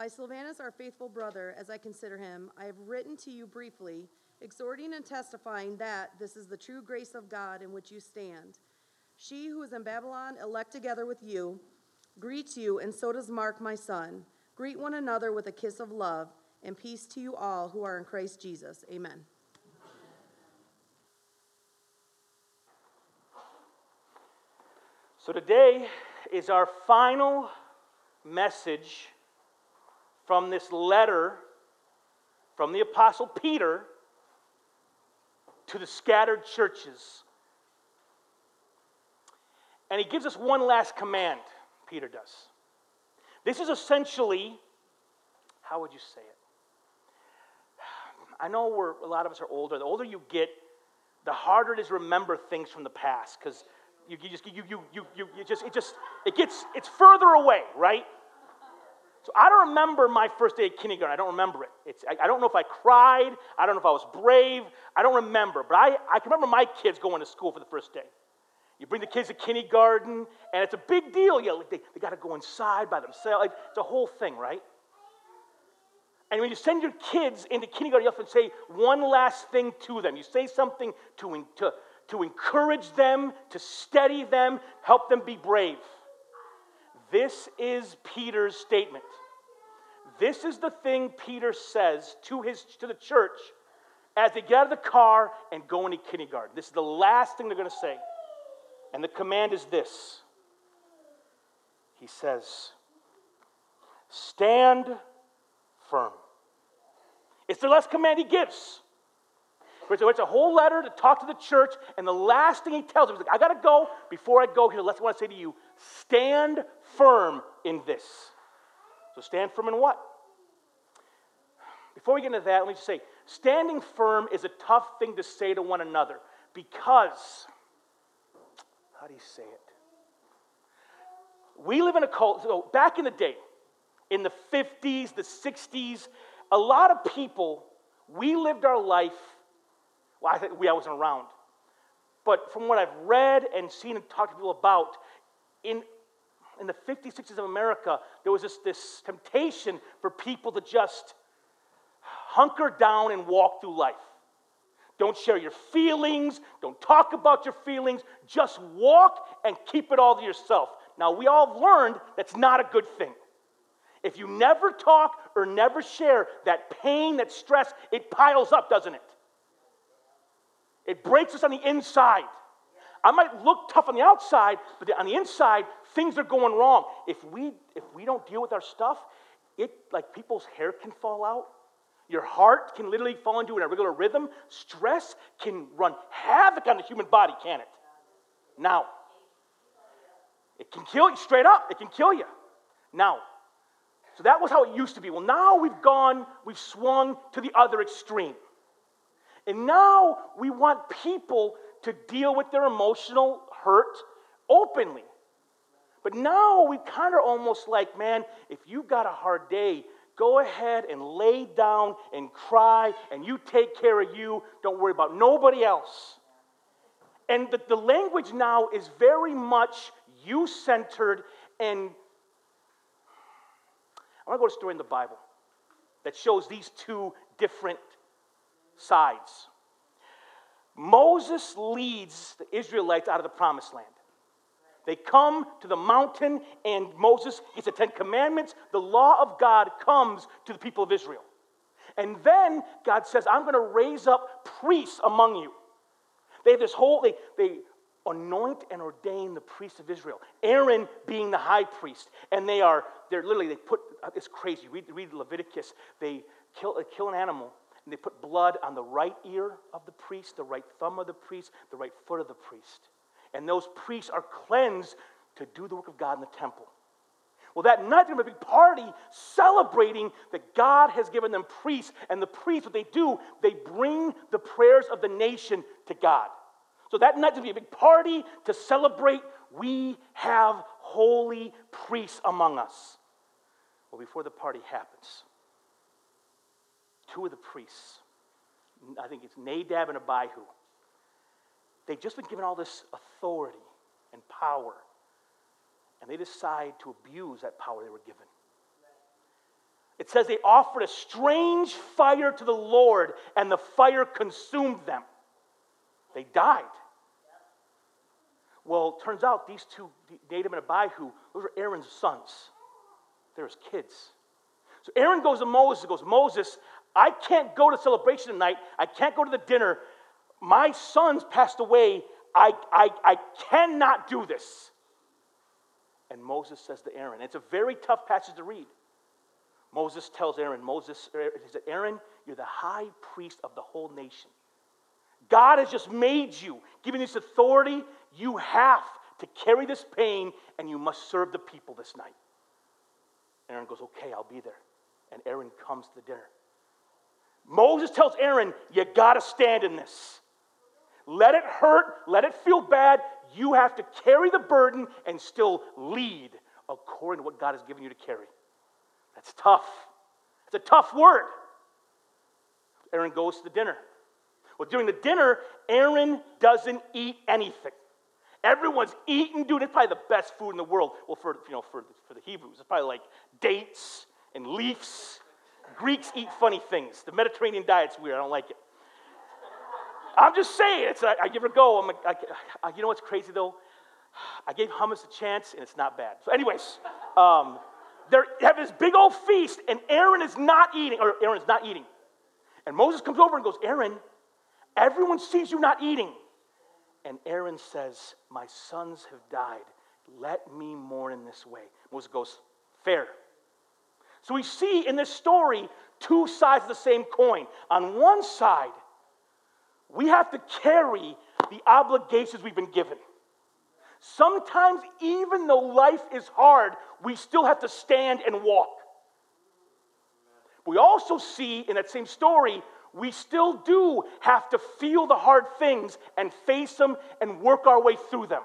By Silvanus, our faithful brother, as I consider him, I have written to you briefly, exhorting and testifying that this is the true grace of God in which you stand. She who is in Babylon, elect together with you, greets you, and so does Mark, my son. Greet one another with a kiss of love, and peace to you all who are in Christ Jesus. Amen. So today is our final message from this letter from the Apostle Peter to the scattered churches. And he gives us one last command, Peter does. This is essentially, how would you say it? I know we're, a lot of us are older. The older you get, the harder it is to remember things from the past because you, you, just you, you, you, you, you just it just it gets it's further away, right? So I don't remember my first day at kindergarten. I don't remember it. It's, I, I, don't know if I cried. I don't know if I was brave. I don't remember. But I, I can remember my kids going to school for the first day. You bring the kids to kindergarten, and it's a big deal. You know, like they, they got to go inside by themselves. Like, it's a whole thing, right? And when you send your kids into kindergarten, you often say one last thing to them. You say something to, to, to encourage them, to steady them, help them be brave. This is Peter's statement. This is the thing Peter says to, his, to the church as they get out of the car and go into kindergarten. This is the last thing they're going to say. And the command is this He says, Stand firm. It's the last command he gives. It's a whole letter to talk to the church, and the last thing he tells them is like, I gotta go. Before I go here, let's want to say to you, stand firm in this. So stand firm in what? Before we get into that, let me just say, standing firm is a tough thing to say to one another because, how do you say it? We live in a culture, so back in the day, in the 50s, the 60s, a lot of people, we lived our life well, I think we I wasn't around. But from what I've read and seen and talked to people about, in, in the 50s, 60s of America, there was this, this temptation for people to just hunker down and walk through life. Don't share your feelings. Don't talk about your feelings. Just walk and keep it all to yourself. Now, we all have learned that's not a good thing. If you never talk or never share, that pain, that stress, it piles up, doesn't it? It breaks us on the inside. I might look tough on the outside, but on the inside, things are going wrong. If we if we don't deal with our stuff, it like people's hair can fall out. Your heart can literally fall into an irregular rhythm. Stress can run havoc on the human body, can it? Now, it can kill you straight up. It can kill you. Now, so that was how it used to be. Well, now we've gone, we've swung to the other extreme. And now we want people to deal with their emotional hurt openly. But now we kind of almost like, man, if you got a hard day, go ahead and lay down and cry, and you take care of you. Don't worry about nobody else. And the, the language now is very much you centered. And I want to go to a story in the Bible that shows these two different sides. Moses leads the Israelites out of the promised land. They come to the mountain, and Moses gets the Ten Commandments. The law of God comes to the people of Israel. And then God says, I'm going to raise up priests among you. They have this whole, they, they anoint and ordain the priests of Israel. Aaron being the high priest. And they are, they're literally, they put, it's crazy. Read, read Leviticus. They kill, they kill an animal and they put blood on the right ear of the priest, the right thumb of the priest, the right foot of the priest. And those priests are cleansed to do the work of God in the temple. Well, that night they're going to be a big party celebrating that God has given them priests. And the priests, what they do, they bring the prayers of the nation to God. So that night there's going to be a big party to celebrate we have holy priests among us. Well, before the party happens, two of the priests, I think it's Nadab and Abihu, they've just been given all this authority and power, and they decide to abuse that power they were given. it says they offered a strange fire to the Lord, and the fire consumed them. They died. Well, turns out these two, Nadab and Abihu, those are Aaron's sons. They're his kids. So Aaron goes to Moses and goes, Moses, I can't go to celebration tonight. I can't go to the dinner. My sons passed away. I, I, I cannot do this. And Moses says to Aaron, it's a very tough passage to read. Moses tells Aaron, Moses, er, he said, Aaron, you're the high priest of the whole nation. God has just made you, given this authority. You have to carry this pain and you must serve the people this night. Aaron goes, Okay, I'll be there. And Aaron comes to the dinner. Moses tells Aaron, You got to stand in this. Let it hurt, let it feel bad. You have to carry the burden and still lead according to what God has given you to carry. That's tough. It's a tough word. Aaron goes to the dinner. Well, during the dinner, Aaron doesn't eat anything. Everyone's eating, dude. It's probably the best food in the world. Well, for you know, for, for the Hebrews, it's probably like dates and leaves. Greeks eat funny things. The Mediterranean diet's weird. I don't like it. I'm just saying. It's I, I give it a go. I'm, I, I, you know what's crazy though? I gave hummus a chance, and it's not bad. So, anyways, um, they have this big old feast, and Aaron is not eating, or Aaron's not eating. And Moses comes over and goes, Aaron, everyone sees you not eating. And Aaron says, My sons have died. Let me mourn in this way. Moses goes, Fair. So we see in this story two sides of the same coin. On one side, we have to carry the obligations we've been given. Sometimes, even though life is hard, we still have to stand and walk. We also see in that same story, we still do have to feel the hard things and face them and work our way through them.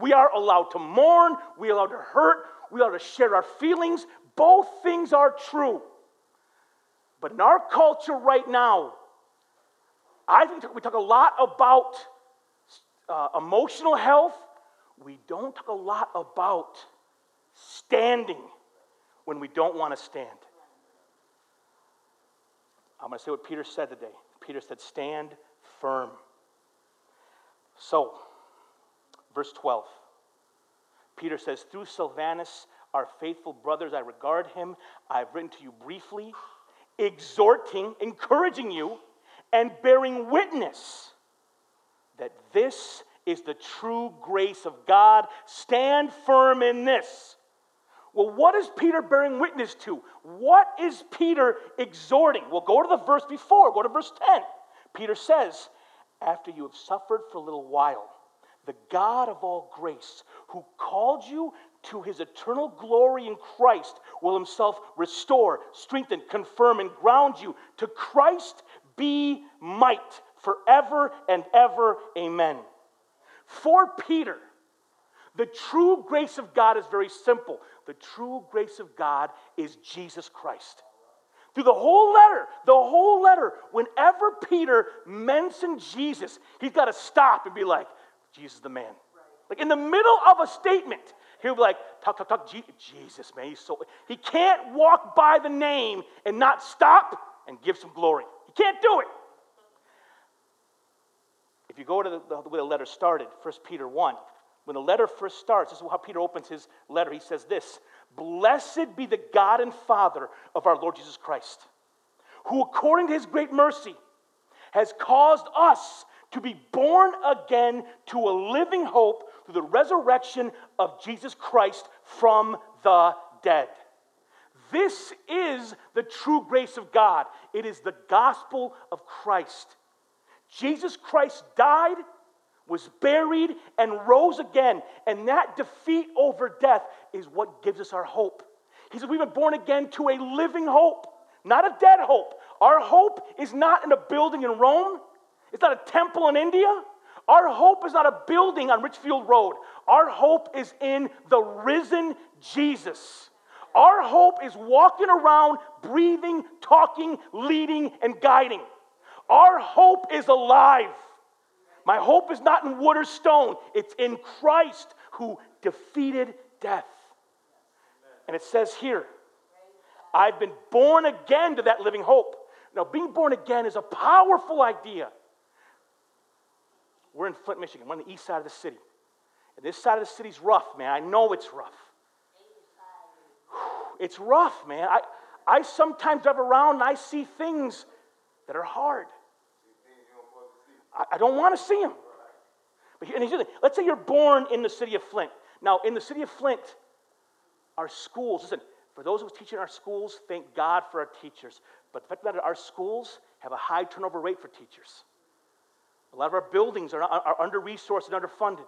We are allowed to mourn, we are allowed to hurt, we are allowed to share our feelings. Both things are true. But in our culture right now, I think we talk a lot about uh, emotional health. We don't talk a lot about standing when we don't want to stand. I'm going to say what Peter said today. Peter said, Stand firm. So, verse 12. Peter says, Through Silvanus, our faithful brothers, I regard him. I've written to you briefly, exhorting, encouraging you, and bearing witness that this is the true grace of God. Stand firm in this. Well, what is Peter bearing witness to? What is Peter exhorting? Well, go to the verse before, go to verse 10. Peter says, After you have suffered for a little while, the God of all grace, who called you to his eternal glory in Christ, will himself restore, strengthen, confirm, and ground you. To Christ be might forever and ever. Amen. For Peter, the true grace of God is very simple. The true grace of God is Jesus Christ. Through the whole letter, the whole letter, whenever Peter mentioned Jesus, he's got to stop and be like, Jesus the man. Like in the middle of a statement, he'll be like, talk, talk, talk, Jesus, man. He's so, he can't walk by the name and not stop and give some glory. Can't do it. If you go to the, the way the letter started, 1 Peter 1, when the letter first starts, this is how Peter opens his letter. He says this Blessed be the God and Father of our Lord Jesus Christ, who according to his great mercy has caused us to be born again to a living hope through the resurrection of Jesus Christ from the dead. This is the true grace of God. It is the gospel of Christ. Jesus Christ died was buried, and rose again. And that defeat over death is what gives us our hope. He said, We've been born again to a living hope, not a dead hope. Our hope is not in a building in Rome, it's not a temple in India. Our hope is not a building on Richfield Road. Our hope is in the risen Jesus. Our hope is walking around, breathing, talking, leading, and guiding. Our hope is alive. My hope is not in wood or stone, it's in Christ who defeated death. And it says here, I've been born again to that living hope. Now, being born again is a powerful idea. We're in Flint, Michigan. We're on the east side of the city. And this side of the city's rough, man. I know it's rough. It's rough, man. I, I sometimes drive around and I see things that are hard. I, don't want to see them. But and here's the thing. let's say you're born in the city of Flint. Now, in the city of Flint, our schools, listen, for those who teach in our schools, thank God for our teachers. But the fact matter, our schools have a high turnover rate for teachers. A lot of our buildings are, are under resourced and underfunded.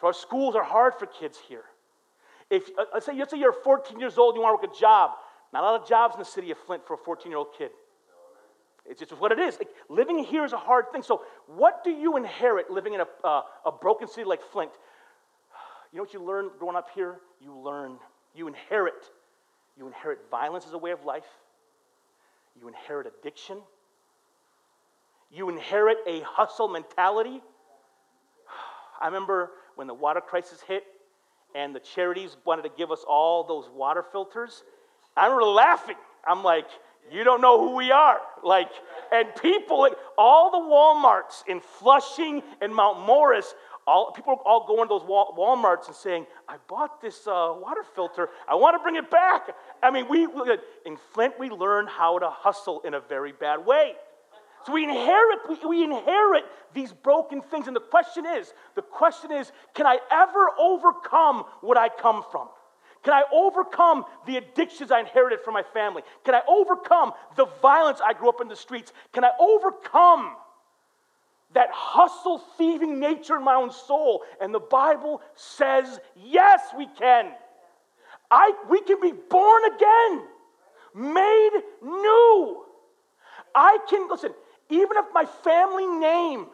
So our schools are hard for kids here. If uh, let's say, let's say you're 14 years old and you want to work a job, not a lot of jobs in the city of Flint for a 14 year old kid. It's just what it is. Like, living here is a hard thing. So, what do you inherit living in a, uh, a broken city like Flint? You know what you learn growing up here? You learn, you inherit. You inherit violence as a way of life, you inherit addiction, you inherit a hustle mentality. I remember when the water crisis hit and the charities wanted to give us all those water filters. I remember laughing. I'm like, you don't know who we are. Like, and people, all the Walmarts in Flushing and Mount Morris, all, people are all going to those Walmarts and saying, I bought this uh, water filter. I want to bring it back. I mean, we, in Flint, we learn how to hustle in a very bad way. So we inherit, we, we inherit these broken things. And the question is, the question is, can I ever overcome what I come from? Can I overcome the addictions I inherited from my family? Can I overcome the violence I grew up in the streets? Can I overcome that hustle thieving nature in my own soul? And the Bible says, yes, we can. I, we can be born again, made new. I can, listen, even if my family name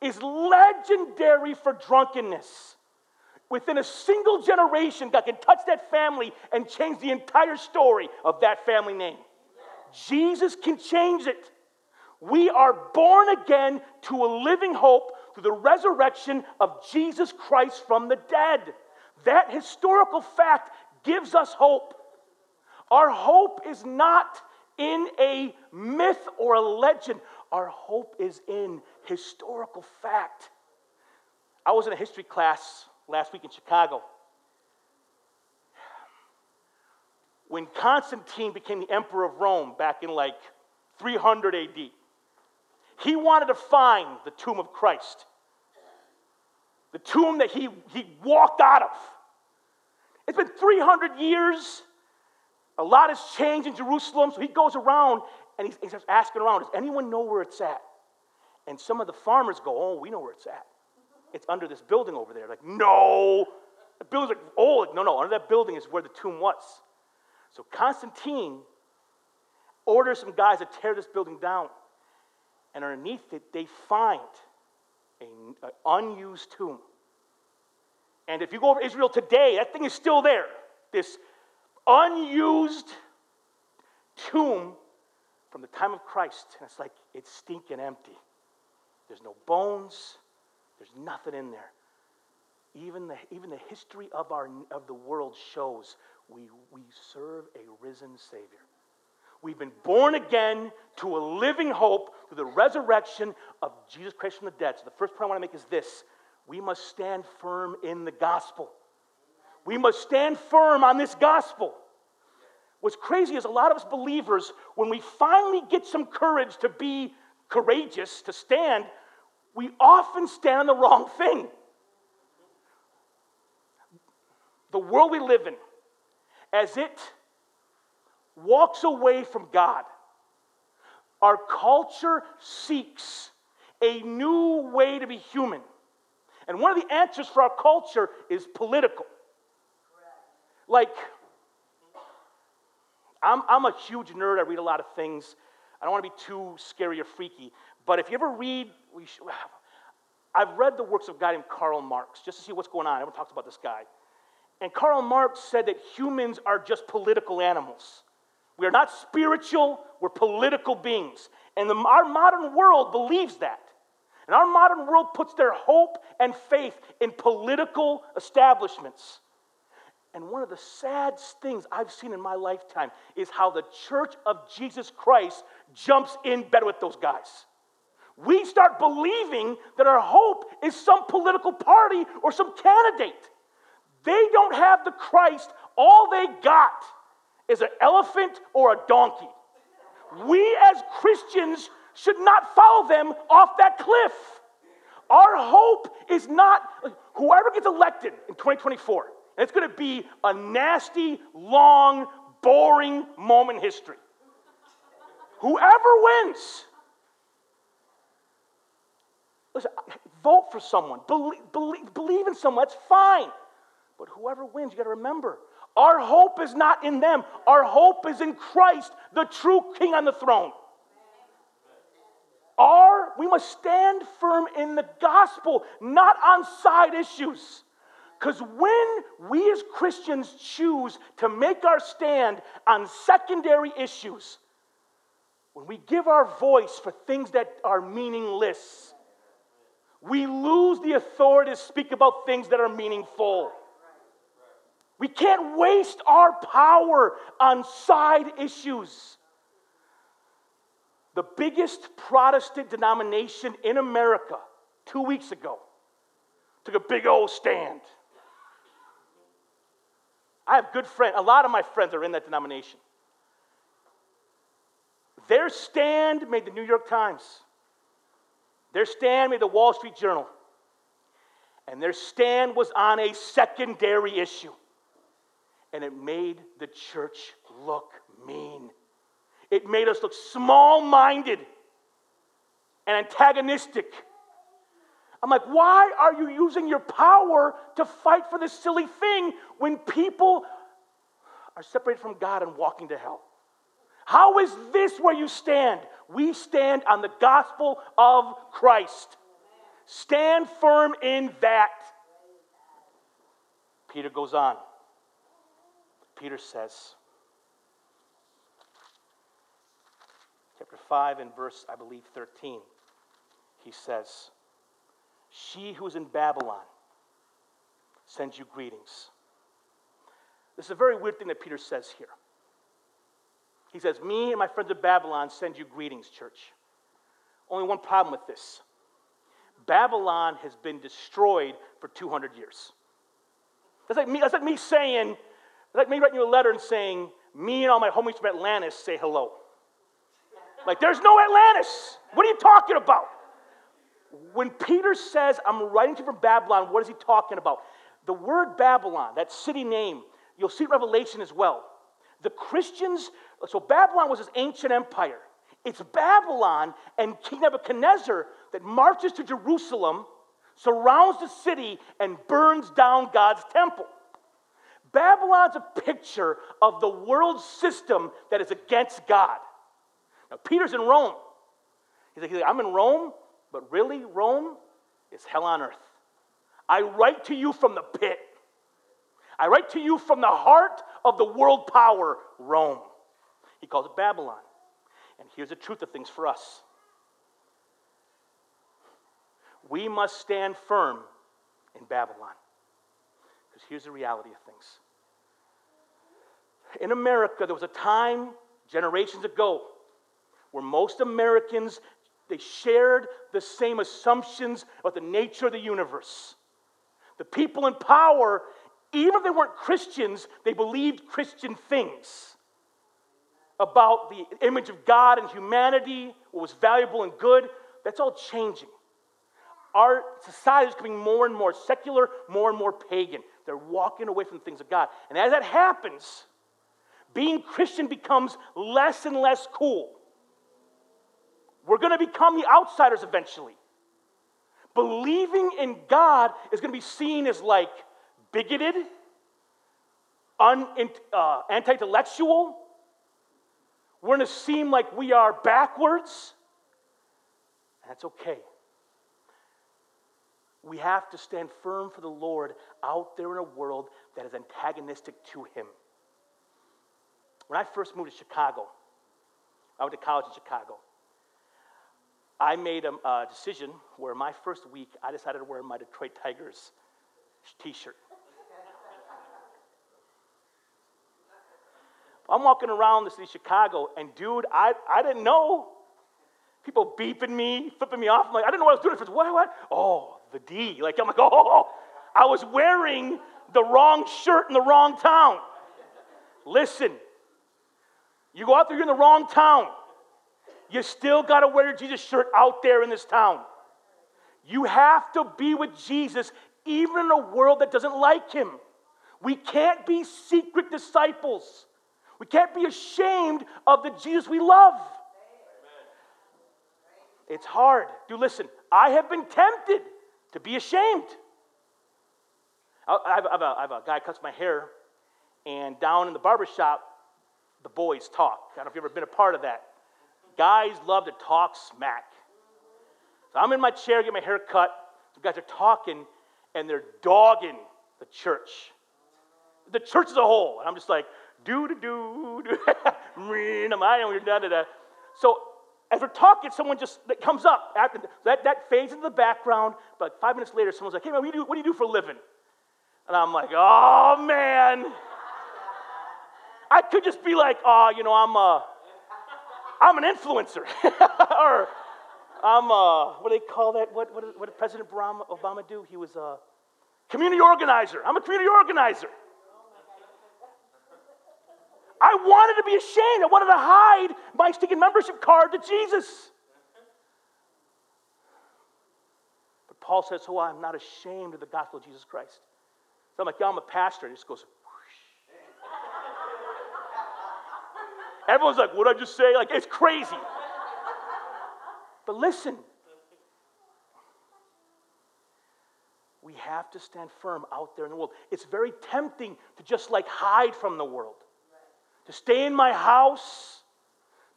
is legendary for drunkenness, within a single generation, God can touch that family and change the entire story of that family name. Jesus can change it. We are born again to a living hope through the resurrection of Jesus Christ from the dead. That historical fact gives us hope. Our hope is not in a myth or a legend, our hope is in historical fact. I was in a history class last week in Chicago. When Constantine became the emperor of Rome back in like 300 AD, he wanted to find the tomb of Christ, the tomb that he, he walked out of. It's been 300 years. A lot has changed in Jerusalem, so he goes around and he, starts asking around, does anyone know where it's at? And some of the farmers go, oh, we know where it's at it's under this building over there. Like, no. The building's like, oh, like, no, no, under that building is where the tomb was. So Constantine orders some guys to tear this building down. And underneath it, they find an unused tomb. And if you go over Israel today, that thing is still there. This unused tomb from the time of Christ. And it's like, it's stinking empty. There's no bones, there's nothing in there. Even the, even the history of, our, of the world shows we, we serve a risen Savior. We've been born again to a living hope through the resurrection of Jesus Christ from the dead. So, the first point I want to make is this we must stand firm in the gospel. We must stand firm on this gospel. What's crazy is a lot of us believers, when we finally get some courage to be courageous, to stand, we often stand the wrong thing. The world we live in, as it walks away from God, our culture seeks a new way to be human. And one of the answers for our culture is political. Like, I'm, I'm a huge nerd. I read a lot of things. I don't want to be too scary or freaky. But if you ever read, should, I've read the works of a guy named Karl Marx just to see what's going on. Everyone talks about this guy. And Karl Marx said that humans are just political animals. We are not spiritual, we're political beings. And the, our modern world believes that. And our modern world puts their hope and faith in political establishments. And one of the sad things I've seen in my lifetime is how the church of Jesus Christ jumps in bed with those guys. We start believing that our hope is some political party or some candidate. They don't have the Christ, all they got is an elephant or a donkey. We as Christians should not follow them off that cliff. Our hope is not whoever gets elected in 2024 and it's going to be a nasty, long, boring moment in history. Whoever wins, listen, vote for someone, believe, believe, believe in someone, that's fine. But whoever wins, you got to remember, our hope is not in them. Our hope is in Christ, the true King on the throne. Our, we must stand firm in the gospel, not on side issues. Because when we as Christians choose to make our stand on secondary issues, when we give our voice for things that are meaningless, we lose the authority to speak about things that are meaningful. We can't waste our power on side issues. The biggest Protestant denomination in America two weeks ago took a big old stand. I have good friends, a lot of my friends are in that denomination. Their stand made the New York Times. Their stand made the Wall Street Journal. And their stand was on a secondary issue. And it made the church look mean. It made us look small minded and antagonistic I'm like, why are you using your power to fight for this silly thing when people are separated from God and walking to hell? How is this where you stand? We stand on the gospel of Christ. Stand firm in that. Peter goes on. Peter says, chapter 5 and verse, I believe, 13, he says, she who is in Babylon sends you greetings. This is a very weird thing that Peter says here. He says, Me and my friends of Babylon send you greetings, church. Only one problem with this Babylon has been destroyed for 200 years. That's like me, that's like me saying, that's like me writing you a letter and saying, Me and all my homies from Atlantis say hello. Like, there's no Atlantis. What are you talking about? when Peter says, I'm writing to you from Babylon, what is he talking about? The word Babylon, that city name, you'll see Revelation as well. The Christians, so Babylon was this ancient empire. It's Babylon and King Nebuchadnezzar that marches to Jerusalem, surrounds the city, and burns down God's temple. Babylon's a picture of the world system that is against God. Now, Peter's in Rome. He's like, I'm in Rome. But really, Rome is hell on earth. I write to you from the pit. I write to you from the heart of the world power, Rome. He calls it Babylon. And here's the truth of things for us we must stand firm in Babylon. Because here's the reality of things. In America, there was a time generations ago where most Americans they shared the same assumptions about the nature of the universe. The people in power, even if they weren't Christians, they believed Christian things about the image of God and humanity, what was valuable and good. That's all changing. Our society is becoming more and more secular, more and more pagan. They're walking away from the things of God. And as that happens, being Christian becomes less and less cool. We're going to become the outsiders eventually. Believing in God is going to be seen as like bigoted, un, uh, anti intellectual. We're going to seem like we are backwards. That's okay. We have to stand firm for the Lord out there in a world that is antagonistic to Him. When I first moved to Chicago, I went to college in Chicago. I made a, a decision where my first week I decided to wear my Detroit Tigers t shirt. I'm walking around the city of Chicago, and dude, I, I didn't know. People beeping me, flipping me off. I'm like, I didn't know what I was doing. What, what? Oh, the D. Like, I'm like, oh, I was wearing the wrong shirt in the wrong town. Listen, you go out there, you're in the wrong town. You still got to wear your Jesus shirt out there in this town. You have to be with Jesus even in a world that doesn't like him. We can't be secret disciples. We can't be ashamed of the Jesus we love. It's hard. Do listen, I have been tempted to be ashamed. I have, have, a, I have a guy cuts my hair, and down in the barber shop, the boys talk. I don't know if you've ever been a part of that. Guys love to talk smack. So I'm in my chair getting my hair cut. Some guys are talking, and they're dogging the church. The church as a whole. And I'm just like, do do do I do. So as we're talking, someone just that comes up. After, that, that fades into the background, but five minutes later, someone's like, hey, man, what do, you do, do you do for a living? And I'm like, oh, man. I could just be like, oh, you know, I'm, a, I'm an influencer. or I'm, a, what do they call that? What, what, what did President Obama do? He was a community organizer. I'm a community organizer. I wanted to be ashamed. I wanted to hide my stinking membership card to Jesus. But Paul says, So I'm not ashamed of the gospel of Jesus Christ. So I'm like, Yeah, I'm a pastor. And he just goes, Everyone's like, What'd I just say? Like, it's crazy. but listen, we have to stand firm out there in the world. It's very tempting to just like hide from the world to stay in my house,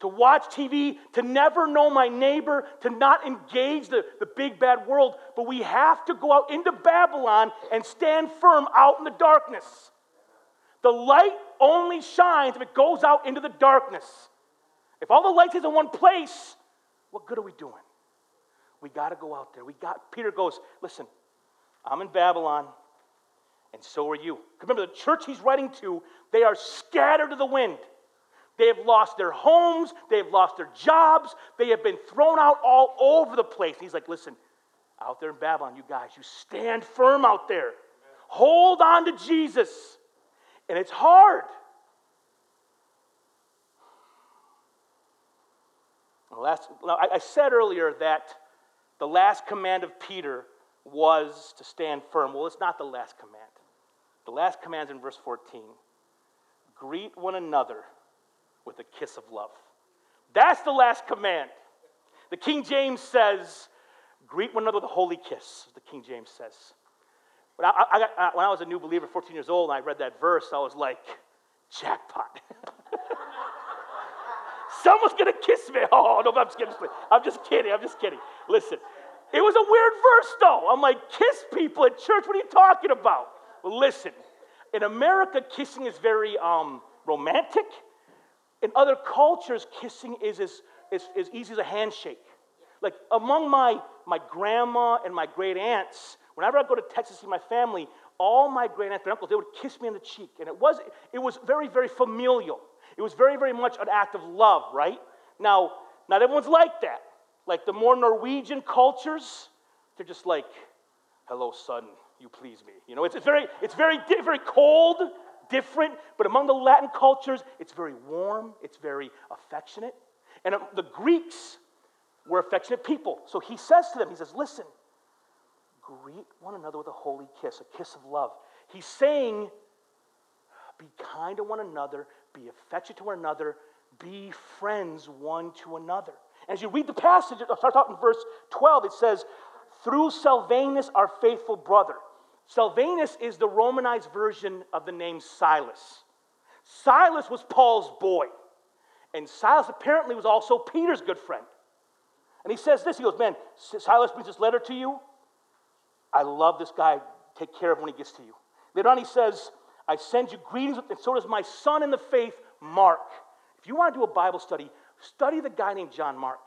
to watch TV, to never know my neighbor, to not engage the, the big bad world. But we have to go out into Babylon and stand firm out in the darkness. The light only shines if it goes out into the darkness. If all the lights is in one place, what good are we doing? We got to go out there. We got Peter goes, listen, I'm in Babylon and so are you. Remember, the church he's writing to, they are scattered to the wind. They have lost their homes, they have lost their jobs, they have been thrown out all over the place. he's like, listen, out there in Babylon, you guys, you stand firm out there. Hold on to Jesus. And it's hard. Last, I said earlier that the last command of Peter was to stand firm. Well, it's not the last command. The last command in verse 14 greet one another with a kiss of love. That's the last command. The King James says, greet one another with a holy kiss, the King James says. When I, I got, uh, when I was a new believer, 14 years old, and I read that verse, I was like, jackpot. Someone's gonna kiss me. Oh, no, I'm just kidding. I'm just kidding. I'm just kidding. Listen, it was a weird verse, though. I'm like, kiss people at church? What are you talking about? Listen, in America, kissing is very um, romantic. In other cultures, kissing is as, as, as easy as a handshake. Like among my, my grandma and my great aunts, whenever I go to Texas to see my family, all my great aunts and uncles, they would kiss me on the cheek. And it was, it was very, very familial. It was very, very much an act of love, right? Now, not everyone's like that. Like the more Norwegian cultures, they're just like, hello, son, you please me. You know, it's, it's very, it's very, very cold, different, but among the Latin cultures, it's very warm, it's very affectionate. And um, the Greeks were affectionate people. So he says to them, he says, listen, greet one another with a holy kiss, a kiss of love. He's saying, be kind to one another, be affectionate to one another, be friends one to another. As you read the passage, it starts out in verse 12, it says, through Silvanus, our faithful brother. Silvanus is the Romanized version of the name Silas. Silas was Paul's boy, and Silas apparently was also Peter's good friend. And he says this he goes, Man, Silas brings this letter to you. I love this guy. Take care of when he gets to you. Later on, he says, I send you greetings, and so does my son in the faith, Mark. If you want to do a Bible study, study the guy named John Mark.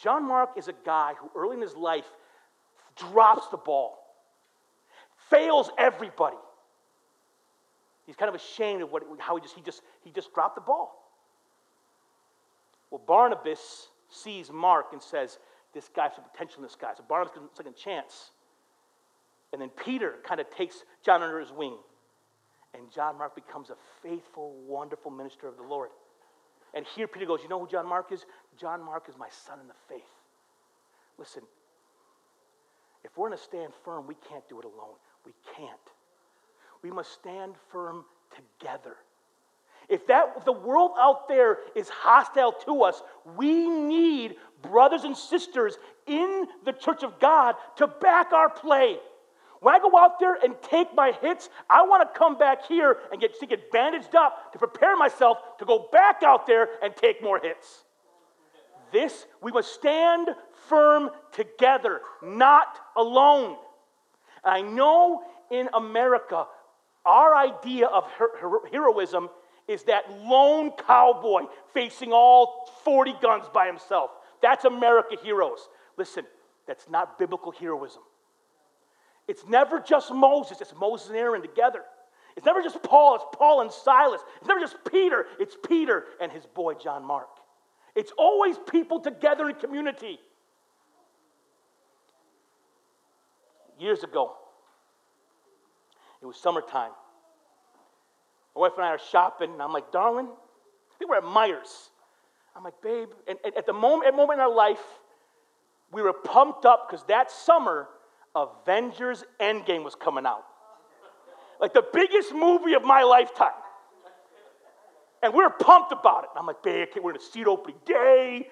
John Mark is a guy who early in his life drops the ball, fails everybody. He's kind of ashamed of what, how he just, he, just, he just dropped the ball. Well, Barnabas sees Mark and says, This guy has potential in this guy. So Barnabas gives him a second chance. And then Peter kind of takes John under his wing. And John Mark becomes a faithful, wonderful minister of the Lord. And here Peter goes, You know who John Mark is? John Mark is my son in the faith. Listen, if we're going to stand firm, we can't do it alone. We can't. We must stand firm together. If that the world out there is hostile to us, we need brothers and sisters in the church of God to back our play. When I go out there and take my hits, I want to come back here and get, to get bandaged up to prepare myself to go back out there and take more hits. This, we must stand firm together, not alone. And I know in America, our idea of her- heroism is that lone cowboy facing all 40 guns by himself. That's America heroes. Listen, that's not biblical heroism. It's never just Moses, it's Moses and Aaron together. It's never just Paul, it's Paul and Silas. It's never just Peter, it's Peter and his boy John Mark. It's always people together in community. Years ago, it was summertime. My wife and I are shopping, and I'm like, darling, I think we're at Meijer's. I'm like, babe, and, and at the moment, at moment in our life, we were pumped up because that summer Avengers Endgame was coming out. Like the biggest movie of my lifetime. And we were pumped about it. And I'm like, babe, okay, we're in a seat opening day.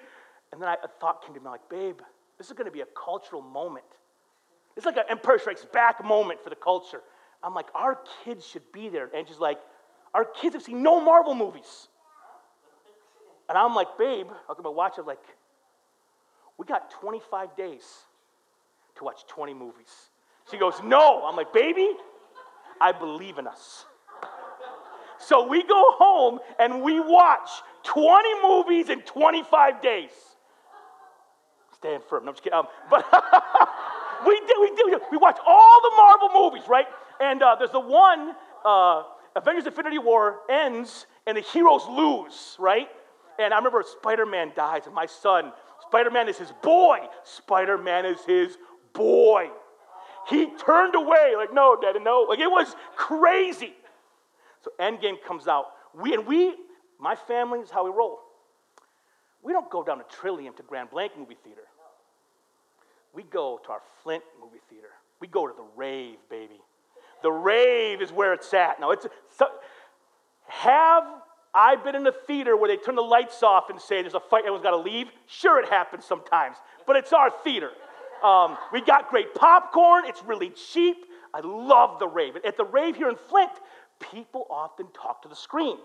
And then I, a thought came to me, like, babe, this is going to be a cultural moment. It's like an Empire Strikes Back moment for the culture. I'm like, our kids should be there. And she's like, our kids have seen no Marvel movies. And I'm like, babe, I look at my watch, I'm like, we got 25 days to watch 20 movies. She goes, No. I'm like, Baby, I believe in us. So we go home and we watch 20 movies in 25 days. Stand firm. No, I'm just kidding. Um, but we did, we did. We watch all the Marvel movies, right? And uh, there's the one, uh, Avengers Infinity War ends and the heroes lose, right? And I remember Spider Man dies, and my son, Spider Man is his boy. Spider Man is his boy. He turned away, like, no, daddy, no. Like, it was crazy. So, Endgame comes out. We, and we, my family is how we roll. We don't go down to Trillium to Grand Blanc movie theater. We go to our Flint movie theater. We go to the rave, baby. The rave is where it's at. Now, it's so, have I been in a theater where they turn the lights off and say there's a fight, everyone's got to leave? Sure, it happens sometimes, but it's our theater. Um, we got great popcorn. It's really cheap. I love the rave. At the rave here in Flint, people often talk to the screen.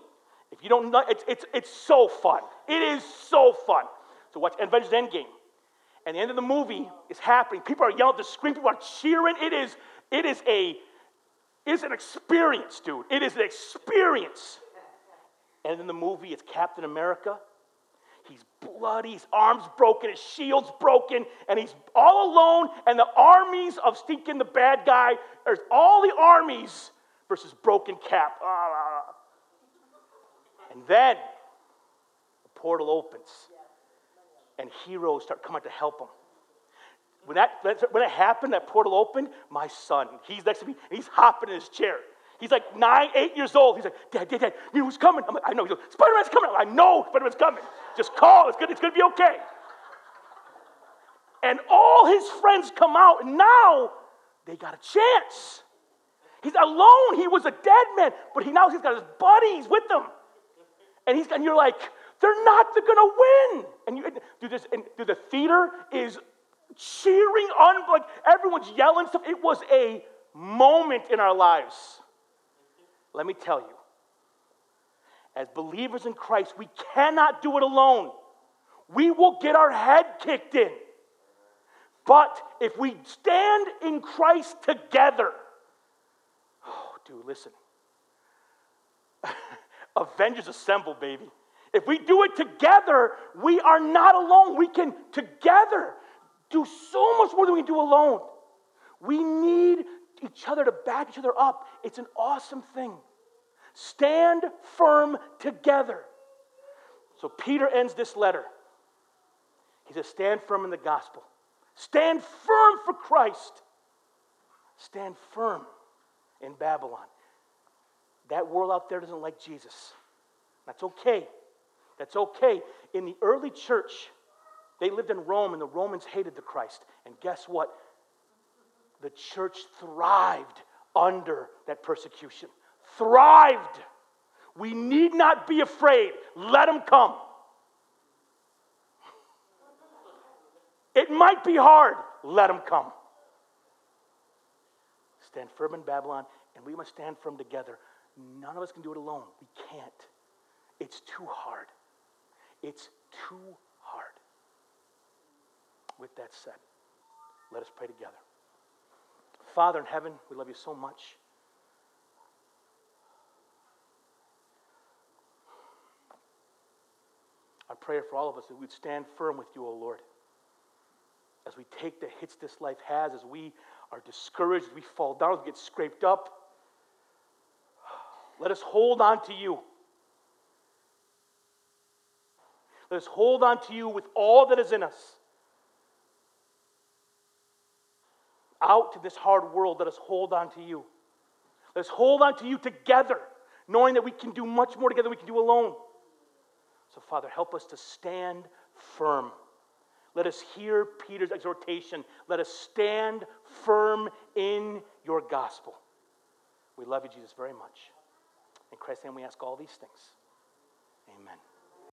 If you don't know, it's, it's, it's so fun. It is so fun. So watch Avengers Endgame. And the end of the movie is happening. People are yelling at the screen. People are cheering. It is, it is a, it is an experience, dude. It is an experience. And in the movie, it's Captain America He's bloody, his arm's broken, his shield's broken, and he's all alone. And the armies of stinking the bad guy, there's all the armies versus broken cap. Ah. And then the portal opens, and heroes start coming to help him. When that, when it happened, that portal opened, my son, he's next to me, and he's hopping in his chair. He's like nine, eight years old. He's like, Dad, Dad, Dad, you know who's coming? I'm like, I know. He's like, Spider Man's coming. Like, I know Spider Man's coming. Just call. It's good. It's going to be okay. And all his friends come out, and now they got a chance. He's alone. He was a dead man, but he now he's got his buddies with him. And he's and you're like, they're not they're gonna win. And you do this, and do the theater is cheering on, like everyone's yelling stuff. It was a moment in our lives. Let me tell you, as believers in Christ, we cannot do it alone. We will get our head kicked in. But if we stand in Christ together, dude, listen. Avengers assemble, baby. If we do it together, we are not alone. We can together do so much more than we can do alone. We need each other to back each other up. It's an awesome thing. Stand firm together. So Peter ends this letter. He says, Stand firm in the gospel. Stand firm for Christ. Stand firm in Babylon. That world out there doesn't like Jesus. That's okay. That's okay. In the early church, they lived in Rome and the Romans hated the Christ. And guess what? The church thrived under that persecution. Thrived. We need not be afraid. Let them come. It might be hard. Let them come. Stand firm in Babylon, and we must stand firm together. None of us can do it alone. We can't. It's too hard. It's too hard. With that said, let us pray together. Father in heaven, we love you so much. I pray for all of us that we'd stand firm with you, O Lord. As we take the hits this life has, as we are discouraged, we fall down, we get scraped up, let us hold on to you. Let us hold on to you with all that is in us. Out to this hard world, let us hold on to you. Let us hold on to you together, knowing that we can do much more together than we can do alone. So, Father, help us to stand firm. Let us hear Peter's exhortation. Let us stand firm in your gospel. We love you, Jesus, very much. In Christ's name, we ask all these things. Amen.